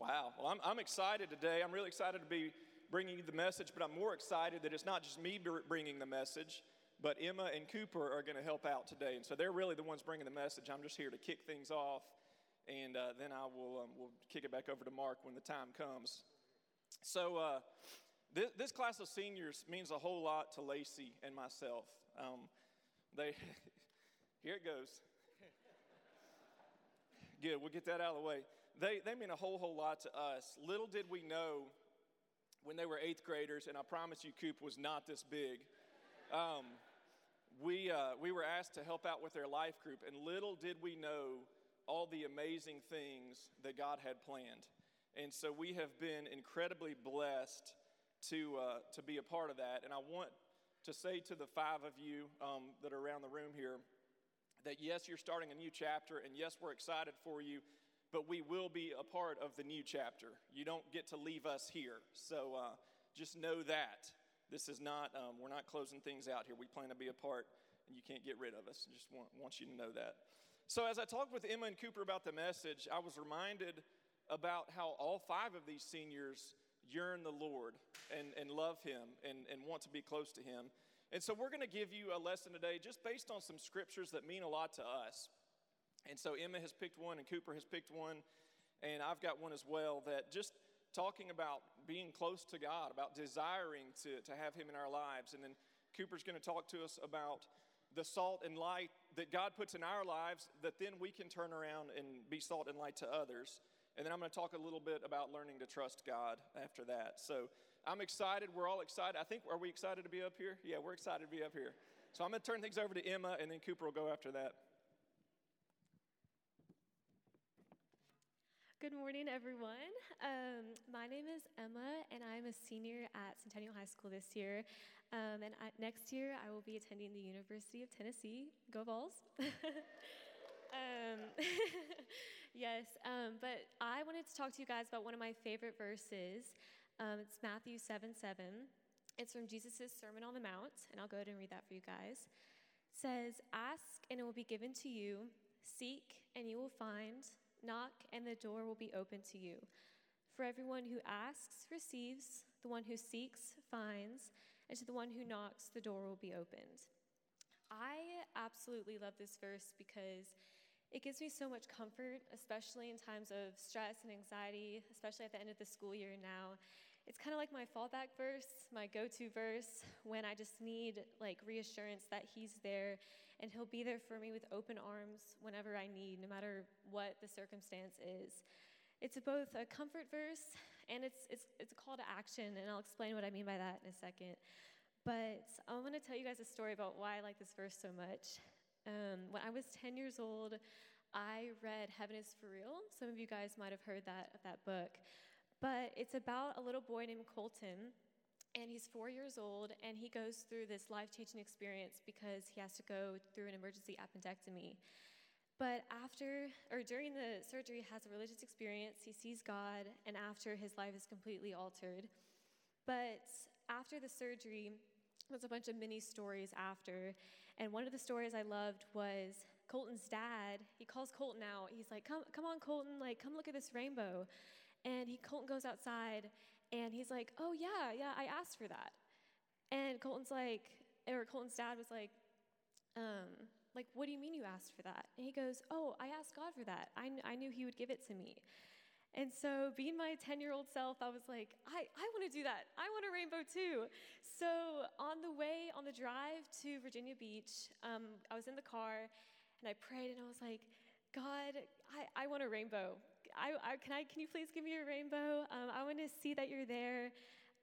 Wow. Well, I'm, I'm excited today. I'm really excited to be bringing you the message, but I'm more excited that it's not just me bringing the message, but Emma and Cooper are going to help out today. And so they're really the ones bringing the message. I'm just here to kick things off, and uh, then I will um, we'll kick it back over to Mark when the time comes. So, uh, this, this, class of seniors means a whole lot to Lacey and myself. Um, they, here it goes. Good, we'll get that out of the way. They, they mean a whole, whole lot to us. Little did we know when they were eighth graders, and I promise you, Coop was not this big. Um, we, uh, we were asked to help out with their life group, and little did we know all the amazing things that God had planned. And so we have been incredibly blessed to, uh, to be a part of that. And I want to say to the five of you um, that are around the room here, that yes, you're starting a new chapter, and yes, we're excited for you, but we will be a part of the new chapter. You don't get to leave us here. So uh, just know that. This is not, um, we're not closing things out here. We plan to be a part, and you can't get rid of us. I just want, want you to know that. So, as I talked with Emma and Cooper about the message, I was reminded about how all five of these seniors yearn the Lord and, and love Him and, and want to be close to Him. And so we're going to give you a lesson today just based on some scriptures that mean a lot to us. And so Emma has picked one, and Cooper has picked one, and I've got one as well that just talking about being close to God, about desiring to, to have Him in our lives. And then Cooper's going to talk to us about the salt and light that God puts in our lives that then we can turn around and be salt and light to others. And then I'm going to talk a little bit about learning to trust God after that. So I'm excited. We're all excited. I think, are we excited to be up here? Yeah, we're excited to be up here. So I'm going to turn things over to Emma, and then Cooper will go after that. Good morning, everyone. Um, my name is Emma, and I'm a senior at Centennial High School this year. Um, and I, next year, I will be attending the University of Tennessee. Go Vols! Um, yes, um, but I wanted to talk to you guys about one of my favorite verses. Um, it's Matthew 7 7. It's from Jesus' Sermon on the Mount, and I'll go ahead and read that for you guys. It says, Ask, and it will be given to you. Seek, and you will find. Knock, and the door will be open to you. For everyone who asks receives, the one who seeks finds, and to the one who knocks, the door will be opened. I absolutely love this verse because it gives me so much comfort, especially in times of stress and anxiety, especially at the end of the school year now. It's kind of like my fallback verse, my go to verse, when I just need like reassurance that He's there and He'll be there for me with open arms whenever I need, no matter what the circumstance is. It's both a comfort verse and it's, it's, it's a call to action, and I'll explain what I mean by that in a second. But I want to tell you guys a story about why I like this verse so much. Um, when I was 10 years old, I read Heaven is for Real. Some of you guys might have heard that, that book. But it's about a little boy named Colton, and he's four years old, and he goes through this life changing experience because he has to go through an emergency appendectomy. But after or during the surgery, he has a religious experience. He sees God, and after his life is completely altered. But after the surgery, there's a bunch of mini stories after. And one of the stories I loved was Colton's dad. He calls Colton out. He's like, "Come, come on, Colton! Like, come look at this rainbow." And he Colton goes outside, and he's like, "Oh yeah, yeah, I asked for that." And Colton's like, or Colton's dad was like, um, "Like, what do you mean you asked for that?" And he goes, "Oh, I asked God for that. I, I knew He would give it to me." And so, being my 10 year old self, I was like, I, I want to do that. I want a rainbow too. So, on the way, on the drive to Virginia Beach, um, I was in the car and I prayed and I was like, God, I, I want a rainbow. I, I, can, I, can you please give me a rainbow? Um, I want to see that you're there.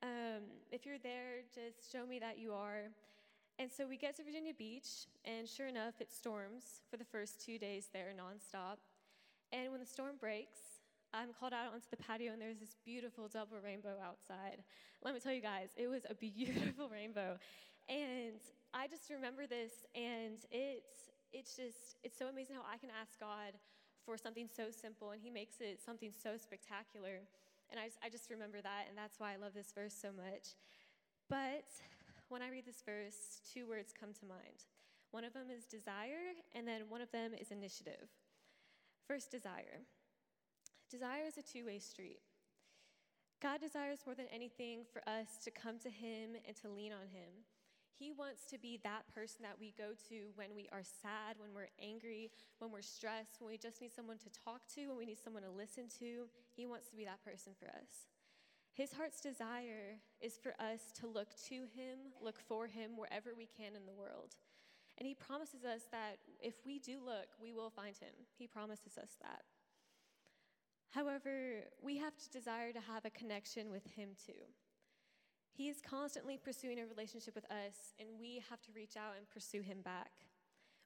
Um, if you're there, just show me that you are. And so we get to Virginia Beach, and sure enough, it storms for the first two days there nonstop. And when the storm breaks, I'm called out onto the patio, and there's this beautiful double rainbow outside. Let me tell you guys, it was a beautiful rainbow. And I just remember this, and it's, it's just, it's so amazing how I can ask God for something so simple, and He makes it something so spectacular. And I just, I just remember that, and that's why I love this verse so much. But when I read this verse, two words come to mind. One of them is desire, and then one of them is initiative. First, desire. Desire is a two way street. God desires more than anything for us to come to Him and to lean on Him. He wants to be that person that we go to when we are sad, when we're angry, when we're stressed, when we just need someone to talk to, when we need someone to listen to. He wants to be that person for us. His heart's desire is for us to look to Him, look for Him wherever we can in the world. And He promises us that if we do look, we will find Him. He promises us that. However, we have to desire to have a connection with Him too. He is constantly pursuing a relationship with us, and we have to reach out and pursue him back.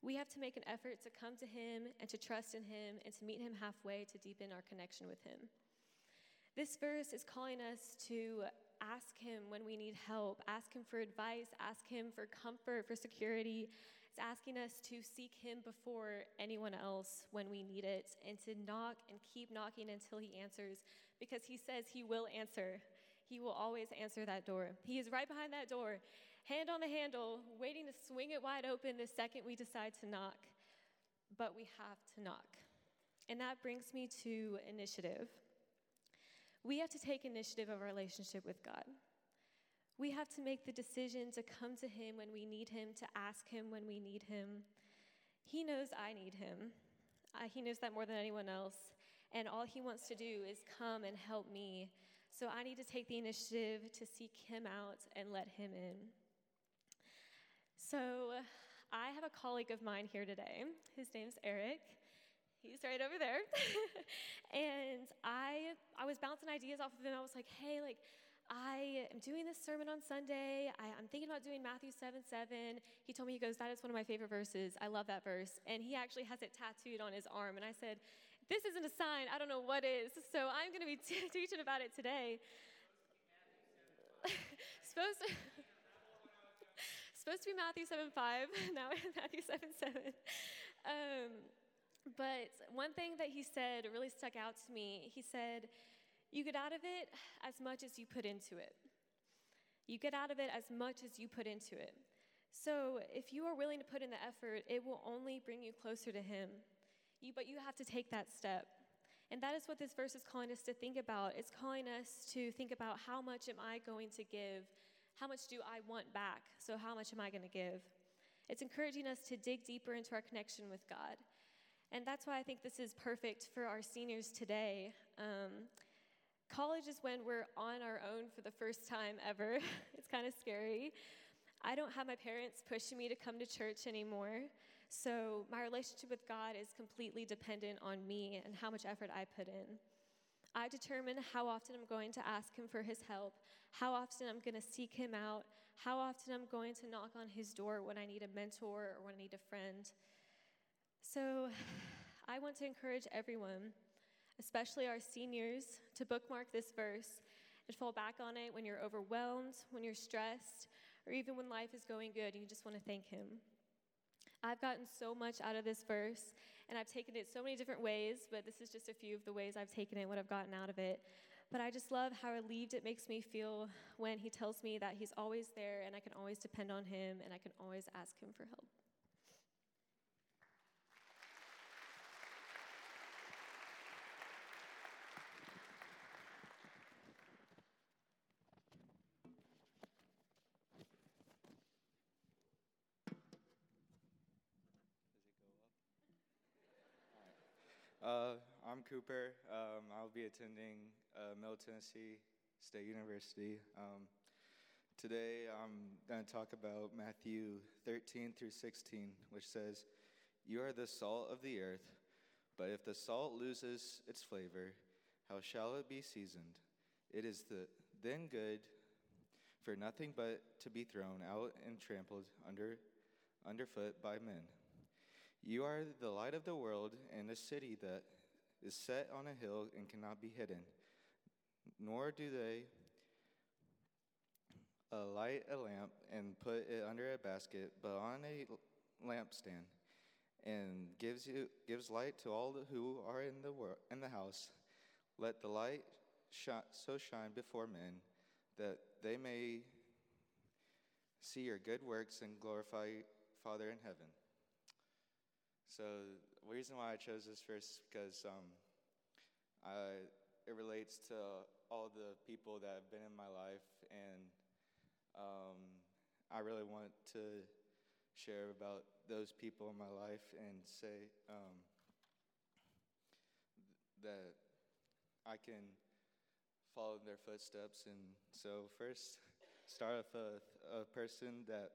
We have to make an effort to come to him and to trust in him and to meet him halfway to deepen our connection with him. This verse is calling us to ask him when we need help, ask him for advice, ask him for comfort, for security. It's asking us to seek him before anyone else when we need it and to knock and keep knocking until he answers because he says he will answer. He will always answer that door. He is right behind that door, hand on the handle, waiting to swing it wide open the second we decide to knock. But we have to knock. And that brings me to initiative. We have to take initiative of our relationship with God. We have to make the decision to come to Him when we need Him, to ask Him when we need Him. He knows I need Him. Uh, he knows that more than anyone else. And all He wants to do is come and help me so I need to take the initiative to seek him out and let him in. So I have a colleague of mine here today. His name's Eric. He's right over there. and I I was bouncing ideas off of him. I was like, hey, like, I am doing this sermon on Sunday. I, am thinking about doing Matthew 7 7. He told me, he goes, That is one of my favorite verses. I love that verse. And he actually has it tattooed on his arm. And I said, this isn't a sign. I don't know what is. So I'm going to be t- teaching about it today. supposed, to, supposed to be Matthew 7 5. Now Matthew 7 7. Um, but one thing that he said really stuck out to me. He said, You get out of it as much as you put into it. You get out of it as much as you put into it. So if you are willing to put in the effort, it will only bring you closer to Him. You, but you have to take that step. And that is what this verse is calling us to think about. It's calling us to think about how much am I going to give? How much do I want back? So, how much am I going to give? It's encouraging us to dig deeper into our connection with God. And that's why I think this is perfect for our seniors today. Um, college is when we're on our own for the first time ever. it's kind of scary. I don't have my parents pushing me to come to church anymore. So my relationship with God is completely dependent on me and how much effort I put in. I determine how often I'm going to ask Him for His help, how often I'm going to seek Him out, how often I'm going to knock on His door when I need a mentor or when I need a friend. So I want to encourage everyone, especially our seniors, to bookmark this verse and fall back on it when you're overwhelmed, when you're stressed, or even when life is going good and you just want to thank Him. I've gotten so much out of this verse, and I've taken it so many different ways, but this is just a few of the ways I've taken it, what I've gotten out of it. But I just love how relieved it makes me feel when he tells me that he's always there and I can always depend on him and I can always ask him for help. Uh, I'm Cooper. Um, I'll be attending uh, Middle Tennessee State University. Um, today I'm going to talk about Matthew 13 through 16, which says, You are the salt of the earth, but if the salt loses its flavor, how shall it be seasoned? It is the, then good for nothing but to be thrown out and trampled under, underfoot by men. You are the light of the world and a city that is set on a hill and cannot be hidden. Nor do they light a lamp and put it under a basket, but on a lampstand, and gives you gives light to all who are in the in the house. Let the light so shine before men that they may see your good works and glorify Father in heaven. So reason why I chose this verse is because um, I, it relates to all the people that have been in my life, and um, I really want to share about those people in my life and say um, that I can follow their footsteps. And so, first, start with a, a person that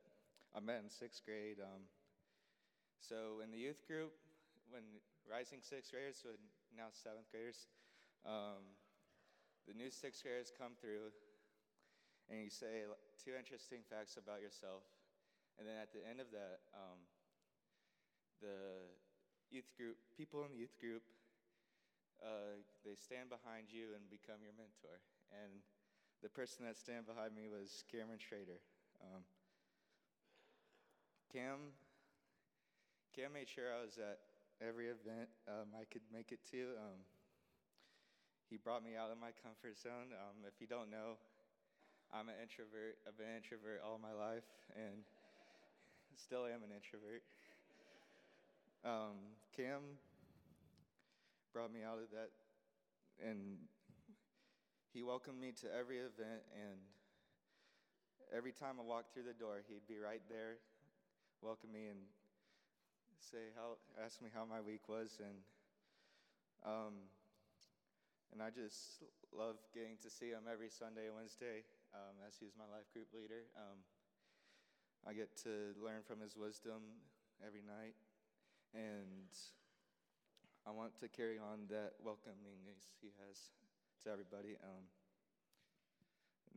I met in sixth grade. Um, so, in the youth group, when rising sixth graders, so now seventh graders, um, the new sixth graders come through and you say two interesting facts about yourself. And then at the end of that, um, the youth group, people in the youth group, uh, they stand behind you and become your mentor. And the person that stand behind me was Cameron Schrader. Um, Cam, Cam made sure I was at every event um, I could make it to. Um, he brought me out of my comfort zone. Um, if you don't know, I'm an introvert. I've been an introvert all my life and still am an introvert. Um, Cam brought me out of that and he welcomed me to every event and every time I walked through the door, he'd be right there, welcome me and say how, ask me how my week was and um, and I just love getting to see him every Sunday and Wednesday um, as he's my life group leader. Um, I get to learn from his wisdom every night, and I want to carry on that welcomingness he has to everybody. Um,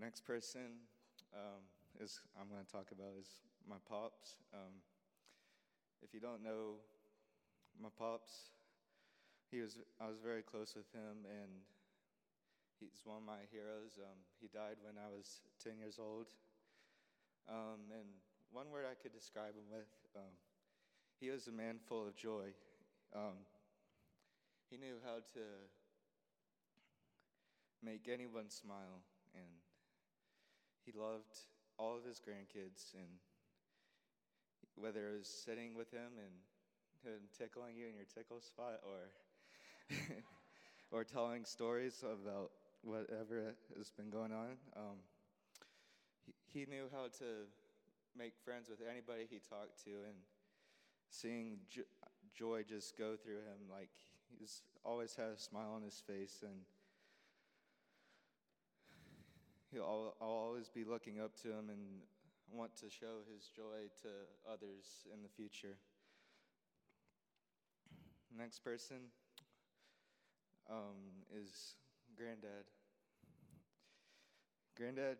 next person um, is I'm going to talk about is my pops. If you don't know my pops, he was I was very close with him, and he's one of my heroes. Um, he died when I was 10 years old. Um, and one word I could describe him with, um, he was a man full of joy. Um, he knew how to make anyone smile, and he loved all of his grandkids. And whether it was sitting with him and him tickling you in your tickle spot, or or telling stories about whatever has been going on. Um, he, he knew how to make friends with anybody he talked to, and seeing jo- joy just go through him, like he's always had a smile on his face, and he'll I'll always be looking up to him and want to show his joy to others in the future. Next person um, is Granddad. Granddad,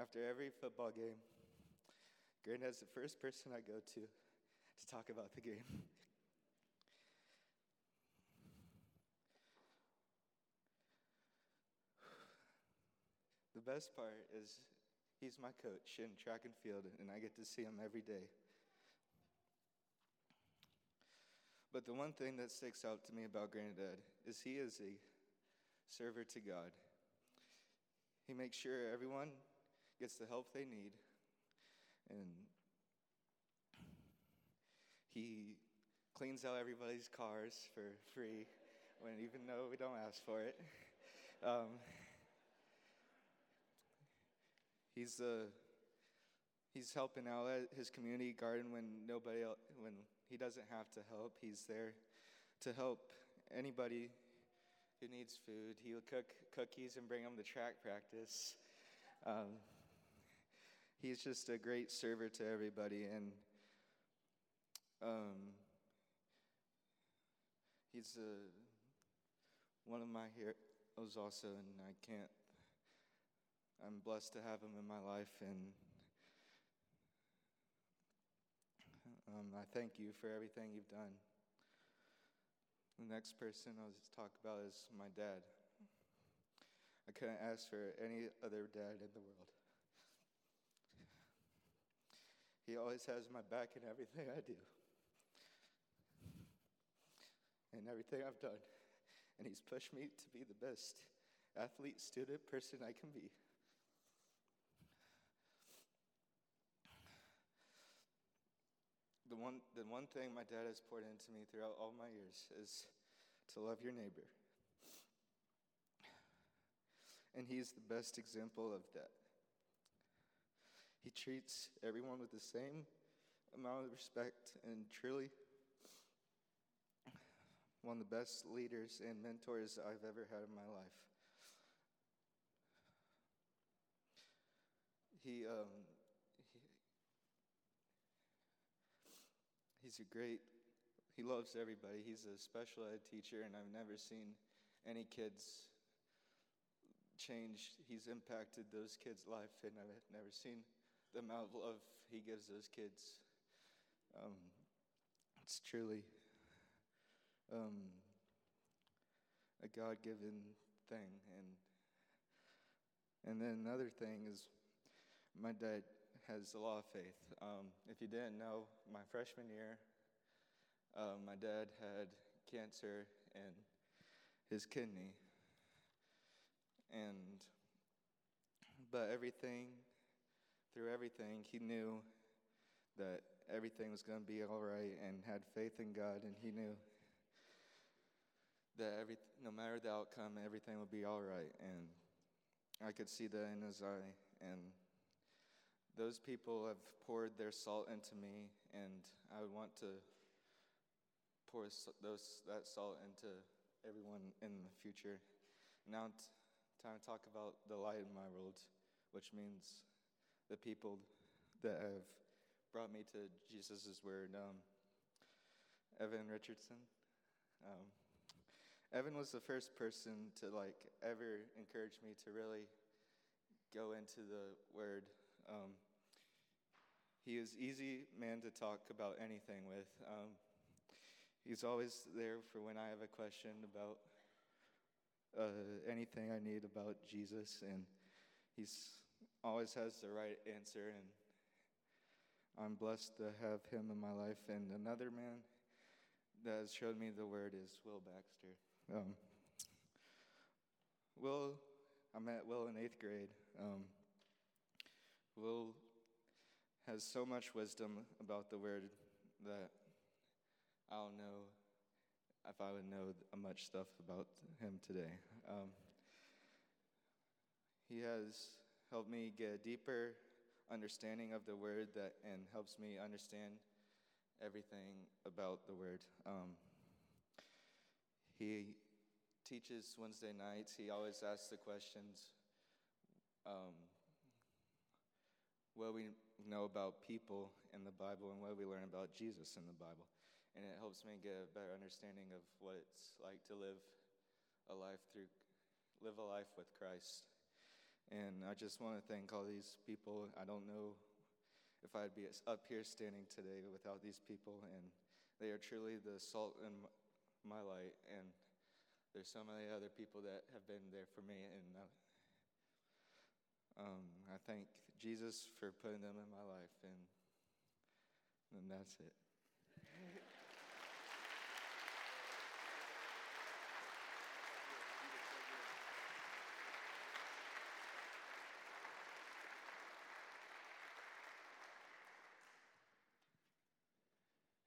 after every football game, Granddad's the first person I go to to talk about the game. Best part is He's my coach in track and field, and I get to see him every day. But the one thing that sticks out to me about Granddad is he is a server to God. He makes sure everyone gets the help they need, and he cleans out everybody's cars for free, when even though we don't ask for it. Um, He's uh, he's helping out at his community garden when nobody else, when he doesn't have to help. He's there to help anybody who needs food. He'll cook cookies and bring them to track practice. Um, he's just a great server to everybody, and um, he's uh, one of my heroes also, and I can't I'm blessed to have him in my life, and um, I thank you for everything you've done. The next person I'll just talk about is my dad. I couldn't ask for any other dad in the world. He always has my back in everything I do and everything I've done. And he's pushed me to be the best athlete, student, person I can be. One, the one thing my dad has poured into me throughout all my years is to love your neighbor. And he's the best example of that. He treats everyone with the same amount of respect and truly one of the best leaders and mentors I've ever had in my life. He, um, he he's a great, he loves everybody. He's a special ed teacher, and I've never seen any kids change. He's impacted those kids' life, and I've never seen the amount of love he gives those kids. Um, it's truly um, a God given thing. And, and then another thing is my dad has a lot of faith. Um, if you didn't know, my freshman year, uh, my dad had cancer in his kidney. And, but everything, through everything, he knew that everything was going to be all right and had faith in God, and he knew that every, no matter the outcome, everything would be all right. And I could see that in his eye. And those people have poured their salt into me, and I would want to pour those, that salt into everyone in the future. Now, t- time to talk about the light in my world, which means the people that have brought me to Jesus' word. Um, Evan Richardson. Um, Evan was the first person to like ever encourage me to really go into the word. Um, he is easy man to talk about anything with. Um, he's always there for when I have a question about uh, anything I need about Jesus, and he's always has the right answer. And I'm blessed to have him in my life. And another man that has showed me the word is Will Baxter. Um, Will, I met Will in eighth grade. Um, Will has so much wisdom about the word that I don't know if I would know much stuff about him today. Um, he has helped me get a deeper understanding of the word that and helps me understand everything about the word. Um, he teaches Wednesday nights. He always asks the questions um, what we know about people in the Bible and what we learn about Jesus in the Bible. And it helps me get a better understanding of what it's like to live a life through live a life with Christ. And I just want to thank all these people. I don't know if I'd be up here standing today without these people, and they are truly the salt in my light. And there's so many other people that have been there for me, and uh, um, I thank Jesus for putting them in my life, and and that's it.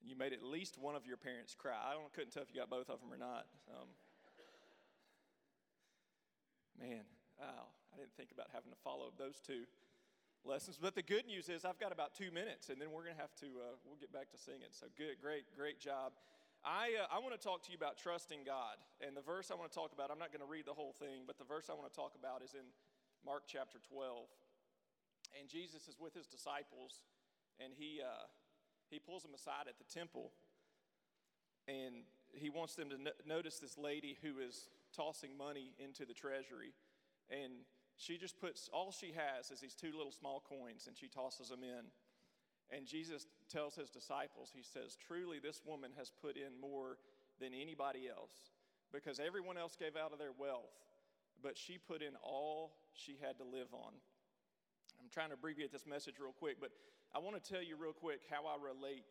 You made at least one of your parents cry. I don't, couldn't tell if you got both of them or not. Um, Man, wow, I didn't think about having to follow those two lessons. But the good news is I've got about two minutes, and then we're going to have to, uh, we'll get back to singing. So good, great, great job. I, uh, I want to talk to you about trusting God. And the verse I want to talk about, I'm not going to read the whole thing, but the verse I want to talk about is in Mark chapter 12. And Jesus is with his disciples, and he, uh, he pulls them aside at the temple. And he wants them to no- notice this lady who is tossing money into the treasury. And she just puts, all she has is these two little small coins, and she tosses them in. And Jesus tells his disciples, He says, Truly, this woman has put in more than anybody else because everyone else gave out of their wealth, but she put in all she had to live on. I'm trying to abbreviate this message real quick, but I want to tell you real quick how I relate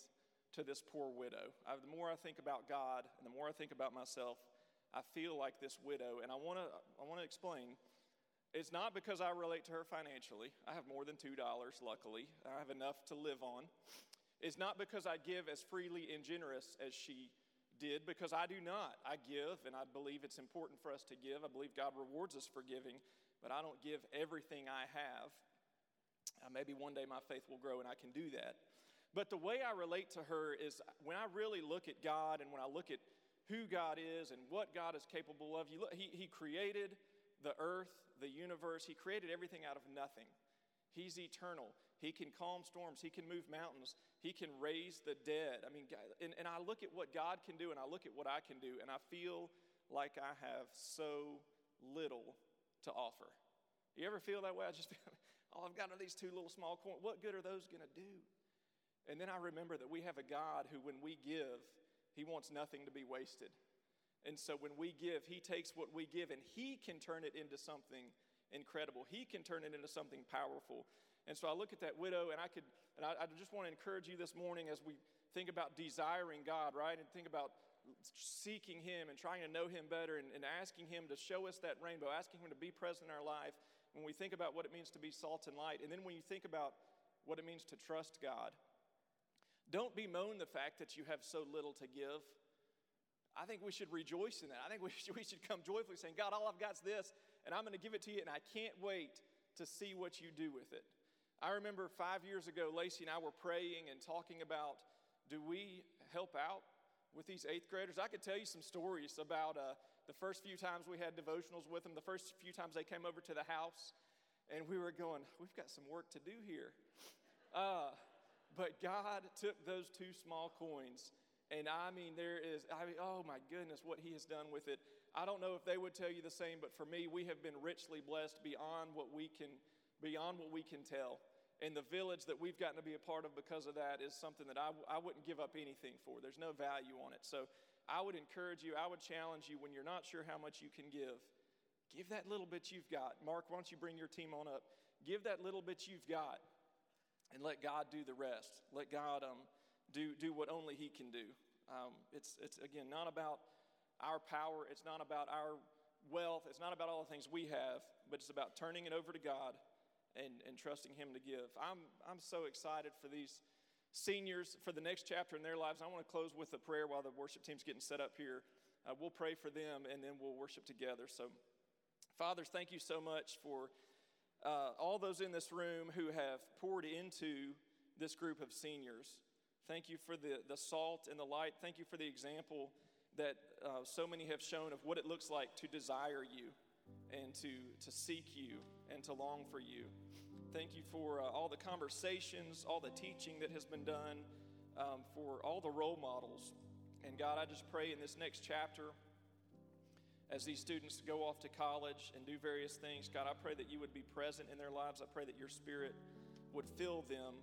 to this poor widow. I, the more I think about God and the more I think about myself, I feel like this widow, and I want to I want to explain. It's not because I relate to her financially. I have more than $2, luckily. I have enough to live on. It's not because I give as freely and generous as she did, because I do not. I give, and I believe it's important for us to give. I believe God rewards us for giving, but I don't give everything I have. Uh, maybe one day my faith will grow and I can do that. But the way I relate to her is when I really look at God and when I look at who God is and what God is capable of, you look, he, he created the earth, the universe, He created everything out of nothing. He's eternal. He can calm storms. He can move mountains. He can raise the dead. I mean, and, and I look at what God can do and I look at what I can do, and I feel like I have so little to offer. You ever feel that way? I just feel, oh, I've got these two little small coins. What good are those going to do? And then I remember that we have a God who, when we give, he wants nothing to be wasted. And so when we give, he takes what we give and he can turn it into something incredible. He can turn it into something powerful. And so I look at that widow and I could, and I, I just want to encourage you this morning as we think about desiring God, right? And think about seeking Him and trying to know Him better and, and, asking Him to show us that rainbow, asking Him to be present in our life. When we think about what it means to be salt and light, and then when you think about what it means to trust God, don't bemoan the fact that you have so little to give. I think we should rejoice in that. I think we should, we should come joyfully saying, God, all I've got is this, and I'm going to give it to you, and I can't wait to see what you do with it. I remember five years ago, Lacey and I were praying and talking about do we help out with these eighth graders? I could tell you some stories about uh, the first few times we had devotionals with them, the first few times they came over to the house, and we were going, we've got some work to do here. Uh, but God took those two small coins and I mean, there is, I mean, oh my goodness, what he has done with it. I don't know if they would tell you the same, but for me, we have been richly blessed beyond what we can, beyond what we can tell. And the village that we've gotten to be a part of because of that is something that I, I wouldn't give up anything for. There's no value on it. So I would encourage you, I would challenge you when you're not sure how much you can give, give that little bit you've got. Mark, why don't you bring your team on up? Give that little bit you've got and let God do the rest. Let God um, do, do what only He can do. Um, it's, it's, again, not about our power, it's not about our wealth, it's not about all the things we have, but it's about turning it over to God and, and trusting Him to give. I'm, I'm so excited for these seniors for the next chapter in their lives. I want to close with a prayer while the worship team's getting set up here. Uh, we'll pray for them and then we'll worship together. So, Father, thank you so much for uh, all those in this room who have poured into this group of seniors. Thank you for the, the salt and the light. Thank you for the example that uh, so many have shown of what it looks like to desire you and to, to seek you and to long for you. Thank you for uh, all the conversations, all the teaching that has been done, um, for all the role models. And God, I just pray in this next chapter, as these students go off to college and do various things, God, I pray that you would be present in their lives. I pray that your spirit would fill them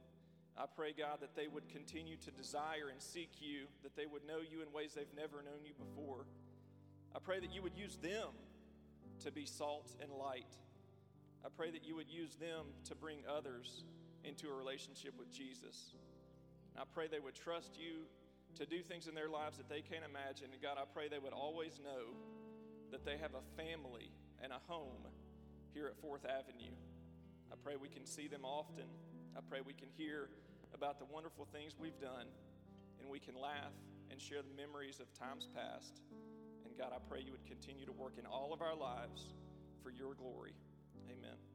I pray, God, that they would continue to desire and seek you, that they would know you in ways they've never known you before. I pray that you would use them to be salt and light. I pray that you would use them to bring others into a relationship with Jesus. And I pray they would trust you to do things in their lives that they can't imagine. And God, I pray they would always know that they have a family and a home here at Fourth Avenue. I pray we can see them often. I pray we can hear about the wonderful things we've done and we can laugh and share the memories of times past. And God, I pray you would continue to work in all of our lives for your glory. Amen.